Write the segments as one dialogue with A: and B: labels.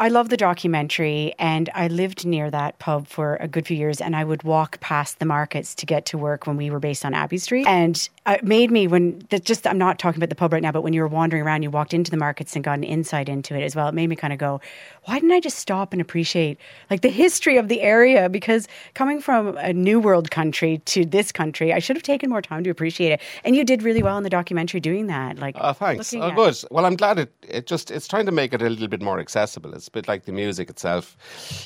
A: I love the documentary, and I lived near that pub for a good few years, and I would walk past the markets to get to work when we were based on Abbey Street. And it made me when just I'm not talking about the pub right now, but when you were wandering around, you walked into the markets and got an insight into it as well. It made me kind of go, why didn't I just stop and appreciate like the history of the area? Because coming from a new world country to this country, I should have taken more time to appreciate it. And you did really well in the documentary doing that. Like,
B: Oh, thanks. Oh, good. Well, I'm glad it. It just it's trying to make it a little bit more accessible. It's a bit like the music itself.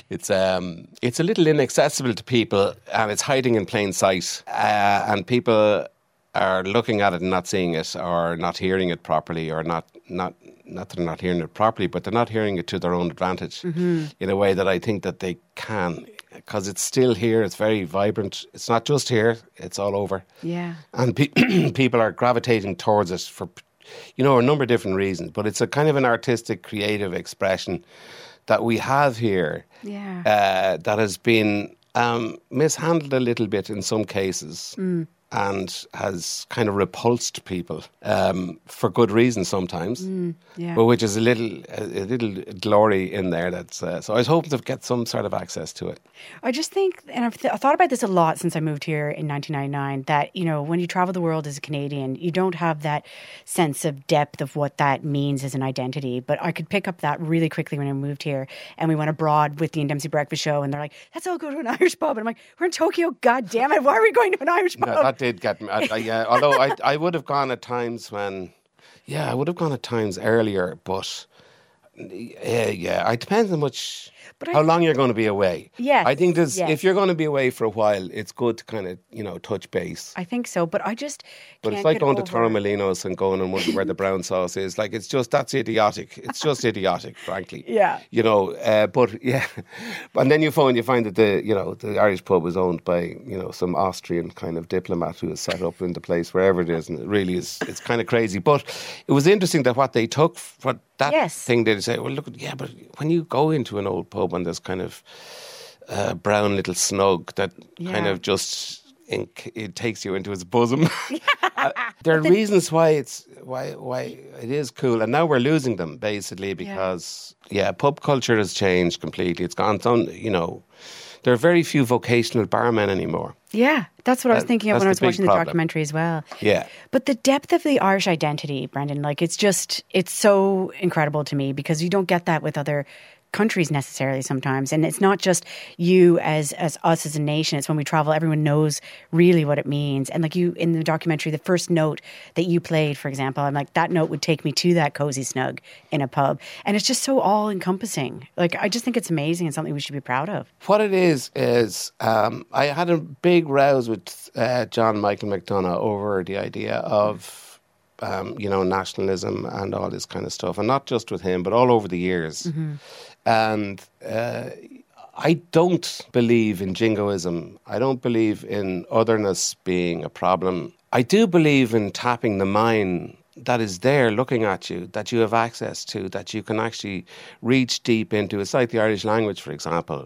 B: It's um it's a little inaccessible to people, and it's hiding in plain sight. Uh, and people are looking at it and not seeing it, or not hearing it properly, or not not not that they're not hearing it properly, but they're not hearing it to their own advantage in a way that I think that they can. Because it's still here, it's very vibrant. It's not just here; it's all over
A: Yeah.
B: and pe- people are gravitating towards it for you know a number of different reasons but it's a kind of an artistic creative expression that we have here
A: Yeah.
B: uh, that has been um, mishandled a little bit in some cases
A: Mm.
B: And has kind of repulsed people um, for good reason sometimes
A: Mm, yeah.
B: but which is a little a, a little glory in there that's uh, so I was hoping to get some sort of access to it
A: I just think, and I've, th- thought about this a lot since I moved here in 1999, that, you know, when you travel the world as a Canadian, you don't have that sense of depth of what that means as an identity. But I could pick up that really quickly when I moved here and we went abroad with the Ian Dempsey Breakfast Show and they're like, let's all go to an Irish pub. And I'm like, we're in Tokyo, God damn it. Why are we going to an Irish pub?
B: No, did get me. Yeah, although I, I would have gone at times when, yeah, I would have gone at times earlier, but yeah, yeah, it depends on much.
A: But I-
B: how long you're going to be away?
A: Yeah,
B: I think there's
A: yes.
B: if you're going to be away for a while, it's good to kind of you know touch base.
A: I think so. But I just
B: But it's like going to
A: over-
B: Torremolinos and going and wondering where the brown sauce is. Like it's just that's idiotic. It's just idiotic, frankly.
A: Yeah.
B: You know, uh, but yeah, and then you find you find that the you know the Irish pub was owned by you know some Austrian kind of diplomat who has set up in the place wherever it is, and it really is it's kind of crazy. But it was interesting that what they took what that
A: Yes.
B: thing they say. Well, look, yeah, but when you go into an old pub and there's kind of uh, brown little snug that kind of just inc- it takes you into its bosom. Uh, there are reasons why it's why why it is cool, and now we're losing them basically because yeah, pub culture has changed completely. It's gone on. You know, there are very few vocational barmen anymore.
A: Yeah, that's what I was thinking of when I was watching the documentary as well.
B: Yeah.
A: But the depth of the Irish identity, Brendan, like it's just it's so incredible to me because you don't get that with other countries necessarily sometimes. And it's not just you as as us as a nation. It's when we travel everyone knows really what it means. And like you in the documentary the first note that you played for example i'm like that note would take me to that cozy snug in a pub. And it's just so all encompassing like i just think it's amazing and something we should be proud of.
B: What it is is um, I had a big rouse with uh, John Michael McDonagh over the idea of um, you know nationalism and all this kind of stuff, and not just with him, but all over the years. And uh, I don't believe in jingoism. I don't believe in otherness being a problem. I do believe in tapping the mind that is there looking at you, that you have access to, that you can actually reach deep into. It's like the Irish language, for example.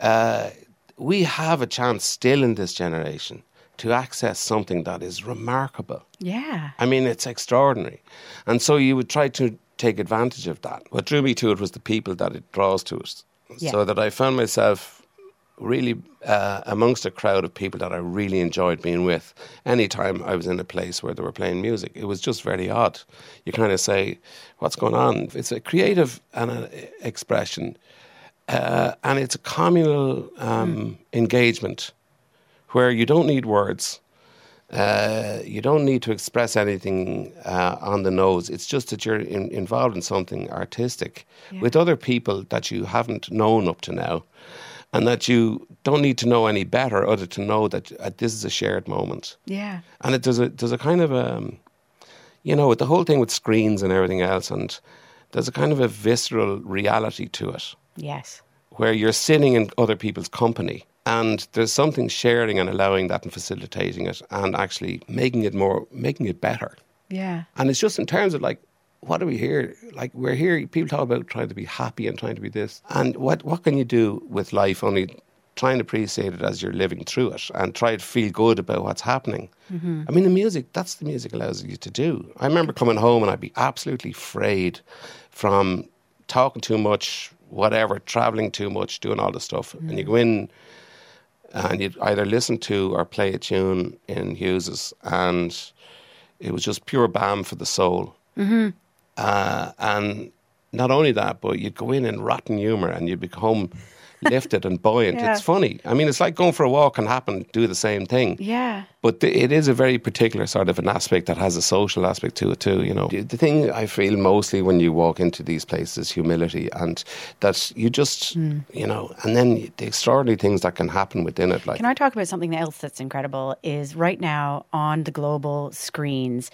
B: Uh, we have a chance still in this generation to access something that is remarkable.
A: yeah
B: I mean, it's extraordinary. And so you would try to take advantage of that. What drew me to it was the people that it draws to it.
A: Yeah.
B: So that I found myself really uh, amongst a crowd of people that I really enjoyed being with. Anytime I was in a place where they were playing music, it was just very odd. You kind of say, What's going on? It's a creative and an expression, uh, and it's a communal um, engagement where you don't need words. Uh, you don't need to express anything uh, on the nose. It's just that you're in, involved in something artistic with other people that you haven't known up to now, and that you don't need to know any better other to know that uh, this is a shared moment.
A: yeah.
B: And it does a there's a kind of a, you know, with the whole thing with screens and everything else, and there's a kind of a visceral reality to it.
A: Yes.
B: Where you're sitting in other people's company and there's something sharing and allowing that and facilitating it and actually making it more making it better.
A: Yeah.
B: And it's just in terms of like what are we here like we're here people talk about trying to be happy and trying to be this. And what what can you do with life only try and appreciate it as you're living through it and try to feel good about what's happening? Mm-hmm. I mean the music that's the music allows you to do. I remember coming home and i'd be absolutely frayed from talking too much whatever, traveling too much, doing all the stuff, and you mm. go in and you'd either listen to or play a tune in Hughes's, and it was just pure balm for the soul. Mm-hmm. Uh, and not only that, but you'd go in in rotten humour and you'd become lifted and buoyant.
A: Yeah.
B: It's funny. I mean, it's like going for a walk and happen do the same thing.
A: Yeah.
B: But th- it is a very particular sort of an aspect that has a social aspect to it too. You know, the thing I feel mostly when you walk into these places is humility, and that you just,
A: Hmm.
B: you know, and then the extraordinary things that can happen within it. Like,
A: Can I talk about something else that's incredible? Is right now on the global screens,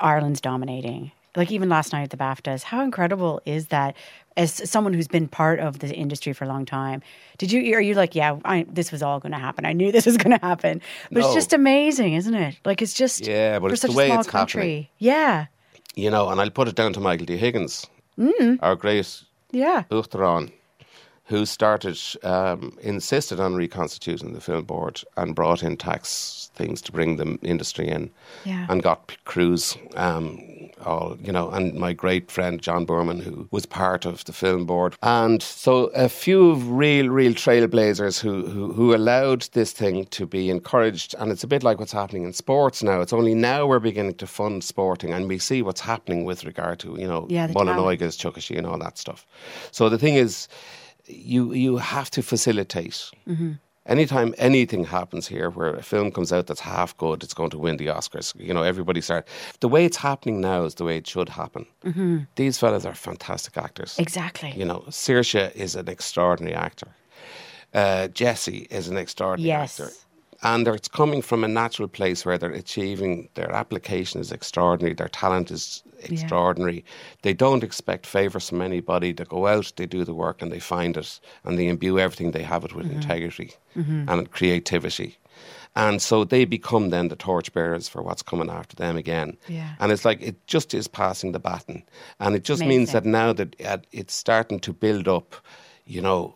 A: Ireland's dominating. Like even last night at the BAFTAs, how incredible is that? As someone who's been part of the industry for a long time, did you? Are you like, yeah, I, this was all going to happen. I knew this was going to happen. But
B: No.
A: it's just amazing, isn't it? Like it's just
B: Yeah, but
A: for
B: it's
A: such
B: the way
A: a small
B: it's
A: country.
B: happening.
A: Yeah,
B: you know, and I'll put it down to Michael D. Higgins,
A: Mm.
B: our great
A: yeah,
B: Uachtaráin, who started, um, insisted on reconstituting the film board and brought in tax things to bring the industry in
A: Yeah.
B: and got crews, um, all, you know, and my great friend John Boorman, who was part of the film board. And so a few real, real trailblazers who, who, who allowed this thing to be encouraged. And it's a bit like what's happening in sports now. It's only now we're beginning to fund sporting and we see what's happening with regard to, you know,
A: Yeah, the
B: Mullineugas, Chukashi and all that stuff. So the thing is, you you have to facilitate. Mm-hmm. Anytime anything happens here where a film comes out that's half good, it's going to win the Oscars. You know, everybody start. The way it's happening now is the way it should happen. These fellas are fantastic actors.
A: exactly.
B: You know, Saoirse is an extraordinary actor. Uh, Jessie is an extraordinary
A: Yes.
B: actor. And it's coming from a natural place where they're achieving, their application is extraordinary, their talent is extraordinary. They don't expect favours from anybody. They go out, they do the work, and they find it, and they imbue everything they have it with mm-hmm. integrity mm-hmm. and creativity. And so they become then the torchbearers for what's coming after them again.
A: Yeah.
B: And it's like it just is passing the baton. And it just means that now that it's starting to build up, you know,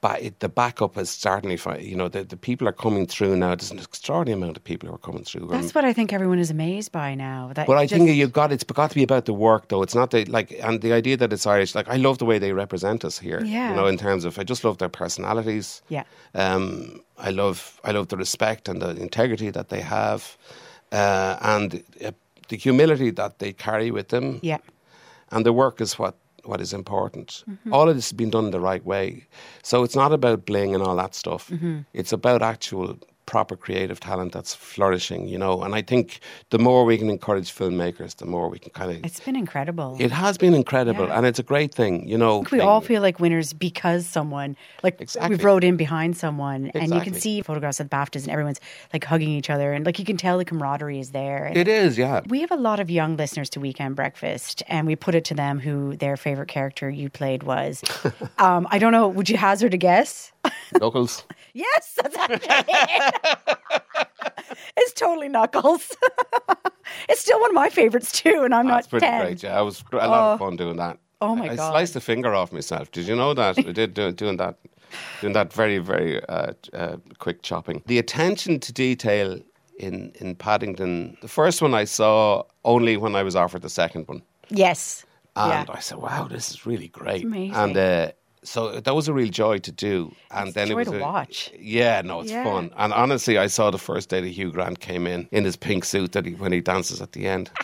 B: ba- it- the backup is certainly, fi- you know, the, the people are coming through now. There's an extraordinary amount of people who are coming through.
A: That's what I think everyone is amazed by now. That
B: But I
A: just-
B: think you've got it's got to be about the work, though. It's not the like, and the idea that it's Irish. Like I love the way they represent us here.
A: Yeah.
B: You know, in terms of I just love their personalities.
A: Yeah.
B: Um, I love I love the respect and the integrity that they have, uh, and uh, the humility that they carry with them.
A: Yeah.
B: And the work is what what is important.
A: Mm-hmm.
B: All of this has been done the right way. So it's not about bling and all that stuff.
A: Mm-hmm.
B: It's about actual proper creative talent that's flourishing, you know. And I think the more we can encourage filmmakers, the more we can kind of.
A: It's been incredible.
B: It has been incredible,
A: Yeah.
B: and it's a great thing, you know.
A: I think we all feel like winners because someone like
B: Exactly.
A: we've rode in behind someone and you can see photographs of the BAFTAs and everyone's like hugging each other and like you can tell the camaraderie is there. And
B: It is, yeah.
A: we have a lot of young listeners to Weekend Breakfast and we put it to them who their favorite character you played was. um, I don't know, would you hazard a guess?
B: Knuckles.
A: yes, that's actually it. it's totally Knuckles. it's still one of my favorites too and I'm
B: That's
A: not
B: pretty
A: 10.
B: great. Yeah, I was a lot of fun doing that.
A: Oh, my
B: I,
A: God.
B: I sliced a finger off myself. Did you know that? I did do, doing that, doing that very very uh, uh, quick chopping. The attention to detail in in Paddington. The first one I saw only when I was offered the second one,
A: Yes.
B: and
A: yeah.
B: I said, "Wow, this is really great."
A: amazing.
B: And uh, so that was a real joy to do. And
A: It's a
B: then
A: joy
B: it was
A: to
B: a-
A: watch.
B: Yeah, no, it's
A: Yeah.
B: fun. And honestly, I saw the first day that Hugh Grant came in in his pink suit that he when he dances at the end.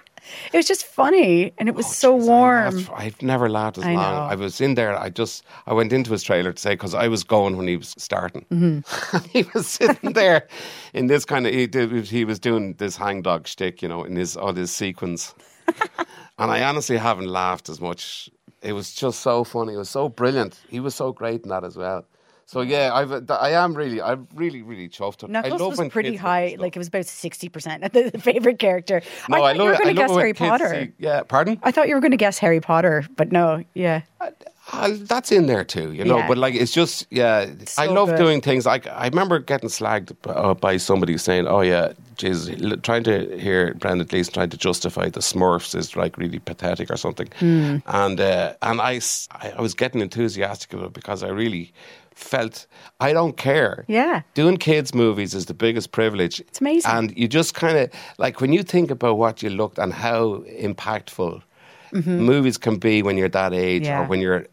A: It was just funny and it was so
B: Oh, Jeez, I
A: warm.
B: laughed- I've never laughed as
A: I
B: long.
A: know.
B: I was in there. I just I went into his trailer to say because I was going when he was starting.
A: Mm-hmm.
B: he was sitting there in this kind of he did he was doing this hangdog shtick, you know, in his all his sequence. and I honestly haven't laughed as much. It was just so funny. It was so brilliant. He was so great in that as well. So yeah, I've uh, I am really I'm really really chuffed. I
A: Knuckles
B: love
A: was pretty high, like it was about sixty percent the, the favorite character.
B: no,
A: I
B: I,
A: thought
B: love
A: you were going to guess Harry Potter.
B: see- yeah, pardon.
A: I thought you were going to guess Harry Potter, but no, yeah,
B: Uh, that's in there too, you know.
A: Yeah.
B: But like, it's just yeah. I
A: so
B: love
A: good.
B: doing things. Like I remember getting slagged uh, by somebody saying, "Oh yeah, jeez," trying to hear Brendan Gleeson trying to justify the Smurfs is like really pathetic or something.
A: Hmm.
B: And uh, and I, I was getting enthusiastic about it because I really felt I don't care.
A: Yeah.
B: doing kids movies is the biggest privilege. It's
A: amazing.
B: and you just kind of like when you think about what you looked and how impactful movies can be when you're that age
A: Mm-hmm. Yeah.
B: or when you're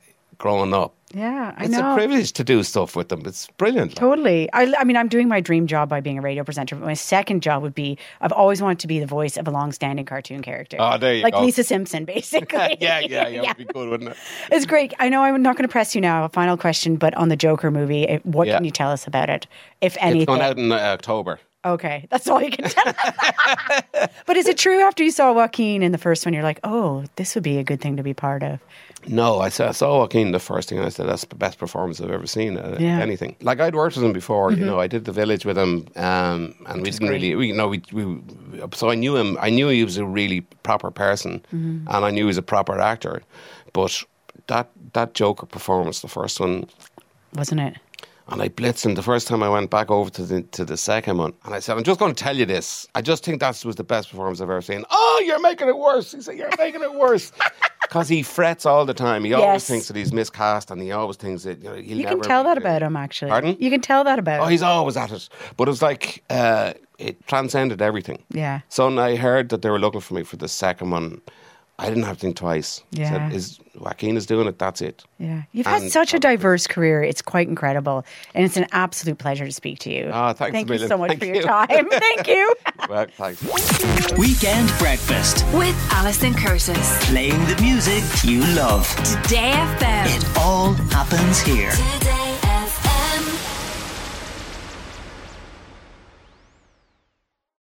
B: growing up.
A: Yeah, I
B: It's
A: know.
B: a privilege to do stuff with them. It's brilliant.
A: Totally. I, I mean, I'm doing my dream job by being a radio presenter, but my second job would be I've always wanted to be the voice of a long-standing cartoon character.
B: Oh, there you
A: like
B: go.
A: Lisa Simpson, basically.
B: yeah, yeah, yeah, It'd be good, wouldn't it?
A: It's great. I know I'm not going to press you now. A final question, but on the Joker movie, what
B: Yeah.
A: can you tell us about it, if anything?
B: It's going out in uh, October.
A: Okay, that's all you can tell. but is it true after you saw Joaquin in the first one, you're like, oh, this would be a good thing to be part of?
B: No, I saw, I saw Joaquin the first thing, and I said that's the best performance I've ever seen. Uh,
A: Yeah.
B: Anything like I'd worked with him before. You know, I did the Village with him, um, and we didn't really, we, you know, we, we. So I knew him. I knew he was a really proper person, and I knew he was a proper actor. But that that Joker performance, the first one,
A: Wasn't it?
B: And I blitzed him the first time I went back over to the to the second one, and I said, "I'm just going to tell you this. I just think that was the best performance I've ever seen." Oh, you're making it worse. He said, "You're making it worse." Because he frets all the time. He always thinks that he's miscast, and he always thinks that you know
A: You can tell that about him, actually.
B: Pardon?
A: You can tell that about
B: Oh,
A: him.
B: he's always at it. But it was like uh, it transcended everything.
A: Yeah.
B: So I heard that they were looking for me for the second one, I didn't have to think twice.
A: Yeah.
B: Said, is Joaquin is doing it? That's it.
A: Yeah. You've had such a diverse career. It's quite incredible. And it's an absolute pleasure to speak to you.
B: Ah, thanks a
A: Thank you
B: million.
A: so much
B: Thank
A: for your time. Thank you.
B: Well, thanks.
C: Weekend Breakfast,
D: With Alison Curtis.
C: playing the music you love.
D: Today FM.
C: It all happens here.
D: Today